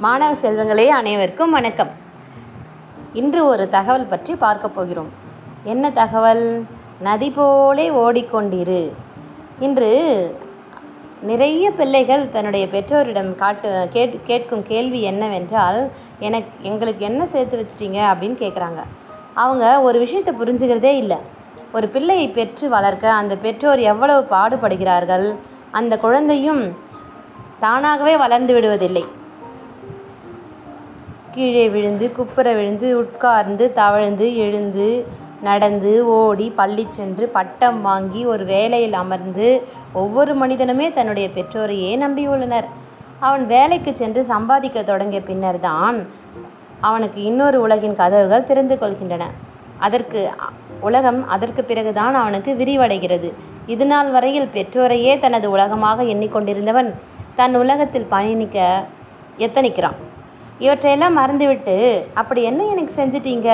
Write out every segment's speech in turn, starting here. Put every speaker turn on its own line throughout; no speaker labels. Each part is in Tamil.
மாணவ செல்வங்களே அனைவருக்கும் வணக்கம். இன்று ஒரு தகவல் பற்றி பார்க்க போகிறோம். என்ன தகவல்? நதி போலே ஓடிக்கொண்டிரு. இன்று நிறைய பிள்ளைகள் தன்னுடைய பெற்றோரிடம் காட்டு கேட் கேட்கும் கேள்வி என்னவென்றால் எனக்கு எங்களுக்கு என்ன சேர்த்து வச்சிட்டீங்க? அப்படின்னு கேட்குறாங்க அவங்க ஒரு விஷயத்தை புரிஞ்சுக்கிறதே இல்லை. ஒரு பிள்ளையை பெற்று வளர்க்க அந்த பெற்றோர் எவ்வளவு பாடுபடுகிறார்கள்? அந்த குழந்தையும் தானாகவே வளர்ந்து விடுவதில்லை. கீழே விழுந்து குப்புற விழுந்து உட்கார்ந்து தவழ்ந்து எழுந்து நடந்து ஓடி பள்ளி சென்று பட்டம் வாங்கி ஒரு வேலையில் அமர்ந்து ஒவ்வொரு மனிதனுமே தன்னுடைய பெற்றோரையே நம்பியுள்ளனர் அவன் வேலைக்கு சென்று சம்பாதிக்க தொடங்கிய பின்னர் தான் அவனுக்கு இன்னொரு உலகின் கதவுகள் திறந்து கொள்கின்றன. அதற்கு உலகம் அதற்கு பிறகுதான் அவனுக்கு விரிவடைகிறது. இதுநாள் வரையில் பெற்றோரையே தனது உலகமாக எண்ணிக்கொண்டிருந்தவன் தன் உலகத்தில் பயணிக்க எத்தனிக்கிறான்? இவற்றையெல்லாம் மறந்துவிட்டு அப்படி என்ன எனக்கு செஞ்சிட்டீங்க?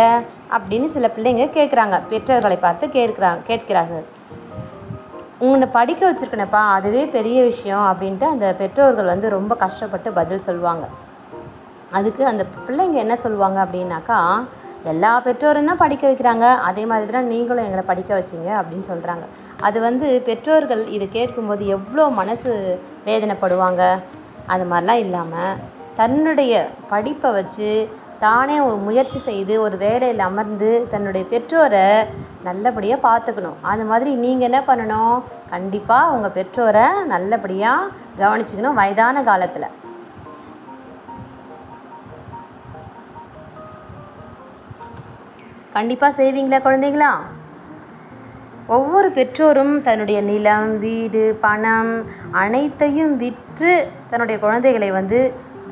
அப்படின்னு சில பிள்ளைங்க கேட்குறாங்க பெற்றோர்களை பார்த்து கேட்குறாங்க கேட்கிறார்கள். உன்னை படிக்க வச்சிருக்கனப்பா அதுவே பெரிய விஷயம் அப்படின்ட்டு அந்த பெற்றோர்கள் வந்து ரொம்ப கஷ்டப்பட்டு பதில் சொல்லுவாங்க. அதுக்கு அந்த பிள்ளைங்க என்ன சொல்லுவாங்க அப்படின்னாக்கா எல்லா பெற்றோரும் தான் படிக்க வைக்கிறாங்க. அதே மாதிரி தான் நீங்களும் எங்களை படிக்க வச்சீங்க அப்படின்னு சொல்கிறாங்க அது வந்து பெற்றோர்கள் இது கேட்கும்போது எவ்வளோ மனசு வேதனைப்படுவாங்க. அது மாதிரிலாம் இல்லாமல் தன்னுடைய படிப்பை வச்சு தானே ஒரு முயற்சி செய்து ஒரு வேலையில் அமர்ந்து தன்னுடைய பெற்றோரை நல்லபடியாக பார்த்துக்கணும். அது மாதிரி நீங்கள் என்ன பண்ணணும்? கண்டிப்பாக உங்கள் பெற்றோரை நல்லபடியாக கவனிச்சுக்கணும் வயதான காலத்தில். கண்டிப்பாக செய்வீங்களா குழந்தைங்களா ஒவ்வொரு பெற்றோரும் தன்னுடைய நிலம் வீடு பணம் அனைத்தையும் விற்று தன்னுடைய குழந்தைகளை வந்து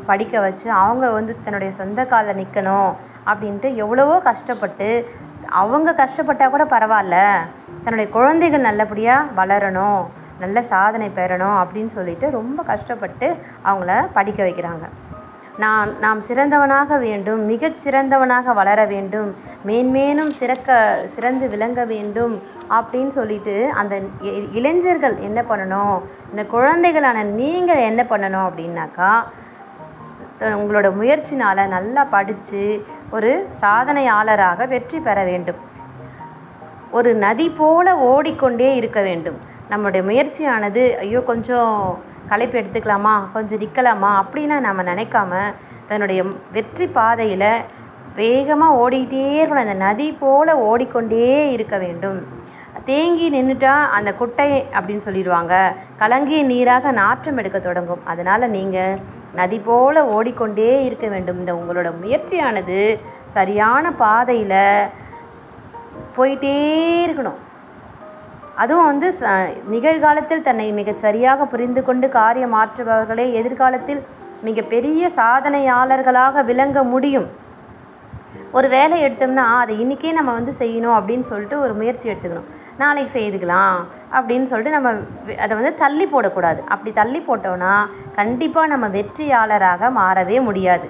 படிக்க வச்சு அவங்க வந்து தன்னுடைய சொந்த காலில் நிற்கணும் அப்படின்ட்டு எவ்வளவோ கஷ்டப்பட்டு அவங்க கஷ்டப்பட்டால் கூட பரவாயில்ல. தன்னுடைய குழந்தைகள் நல்லபடியாக வளரணும் நல்ல சாதனை பெறணும் அப்படின்னு சொல்லிட்டு ரொம்ப கஷ்டப்பட்டு அவங்கள படிக்க வைக்கிறாங்க. நான் நாம் சிறந்தவனாக வேண்டும் மிகச் சிறந்தவனாக வளர வேண்டும் மேன்மேலும் சிறக்க சிறந்து விளங்க வேண்டும் அப்படின்னு சொல்லிட்டு அந்த இ- இளைஞர்கள் என்ன பண்ணணும்? இந்த குழந்தைகளான நீங்கள் என்ன பண்ணணும் அப்படின்னாக்கா உங்களோட முயற்சினால் நல்லா படித்து ஒரு சாதனையாளராக வெற்றி பெற வேண்டும். ஒரு நதி போல ஓடிக்கொண்டே இருக்க வேண்டும். நம்மளுடைய முயற்சியானது ஐயோ கொஞ்சம் களைப்பு எடுத்துக்கலாமா? கொஞ்சம் நிற்கலாமா அப்படிலாம் நம்ம நினைக்காம தன்னுடைய வெற்றி பாதையில் வேகமாக ஓடிக்கிட்டே இருக்கணும். அந்த நதி போல் ஓடிக்கொண்டே இருக்க வேண்டும். தேங்கி நின்றுட்டா அந்த குட்டை அப்படின்னு சொல்லிடுவாங்க. கலங்கிய நீராக நாற்றம் எடுக்க தொடங்கும். அதனால் நீங்கள் நதி போல ஓடிக்கொண்டே இருக்க வேண்டும். இந்த உங்களோட முயற்சியானது சரியான பாதையில் போயிட்டே இருக்கணும். அதுவும் வந்து ச நிகழ்காலத்தில் தன்னை மிகச் சரியாக புரிந்து கொண்டு காரியம் மாற்றுபவர்களே எதிர்காலத்தில் மிகப்பெரிய சாதனையாளர்களாக விளங்க முடியும். ஒரு வேலை எடுத்தோம்னா அதை இன்றைக்கே நம்ம வந்து செய்யணும் அப்படின்னு சொல்லிட்டு ஒரு முயற்சி எடுத்துக்கணும். நாளைக்கு செய்துக்கலாம் அப்படின்னு சொல்லிட்டு நம்ம அதை வந்து தள்ளி போடக்கூடாது. அப்படி தள்ளி போட்டோன்னா கண்டிப்பாக நம்ம வெற்றியாளராக மாறவே முடியாது.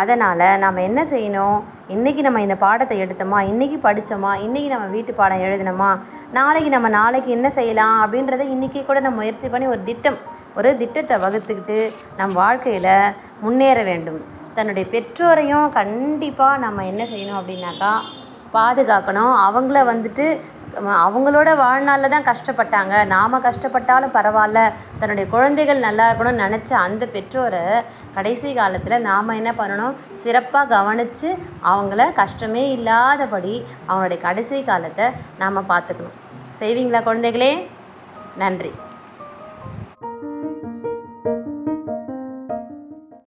அதனால் நம்ம என்ன செய்யணும்? இன்றைக்கி நம்ம இந்த பாடத்தை எடுத்தோமா? இன்றைக்கி படித்தோமா இன்றைக்கி நம்ம வீட்டு பாடம் எழுதினோமா? நாளைக்கு நம்ம நாளைக்கு என்ன செய்யலாம்? அப்படின்றத இன்றைக்கி கூட நம்ம முயற்சி பண்ணி ஒரு திட்டம் ஒரு திட்டத்தை வகுத்துக்கிட்டு நம் வாழ்க்கையில் முன்னேற வேண்டும். தன்னுடைய பெற்றோரையும் கண்டிப்பாக நம்ம என்ன செய்யணும் அப்படின்னாக்கா பாதுகாக்கணும். அவங்கள வந்துட்டு அவங்களோட வாழ்நாளில் தான் கஷ்டப்பட்டாங்க. நாம் கஷ்டப்பட்டாலும் பரவாயில்ல. தன்னுடைய குழந்தைகள் நல்லா இருக்கணும்னு நினச்ச அந்த பெற்றோரை கடைசி காலத்தில் நாம் என்ன பண்ணணும்? சிறப்பாக கவனித்து அவங்கள கஷ்டமே இல்லாதபடி அவங்களுடைய கடைசி காலத்தை நாம் பார்த்துக்கணும். செய்வீங்களா குழந்தைகளே? நன்றி.